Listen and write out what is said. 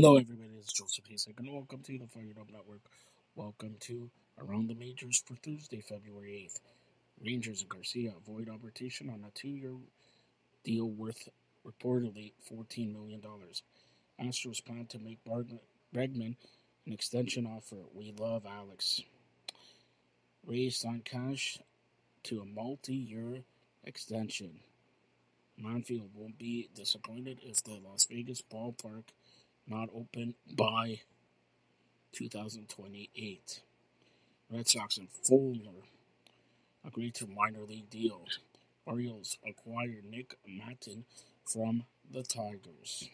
Hello, everybody. It's Joseph Hasek, and welcome to the Fired Up Network. Welcome to Around the Majors for Thursday, February 8th. Rangers and Garcia avoid arbitration on a two year deal worth reportedly $14 million. Astros plan to make Bregman an extension offer. We love Alex. Rays sign cash to a multi year extension. Manfred won't be disappointed if the Las Vegas ballpark not open by 2028. Red Sox and Fuller agreed to minor league deal. Orioles acquired Nick Maton from the Tigers.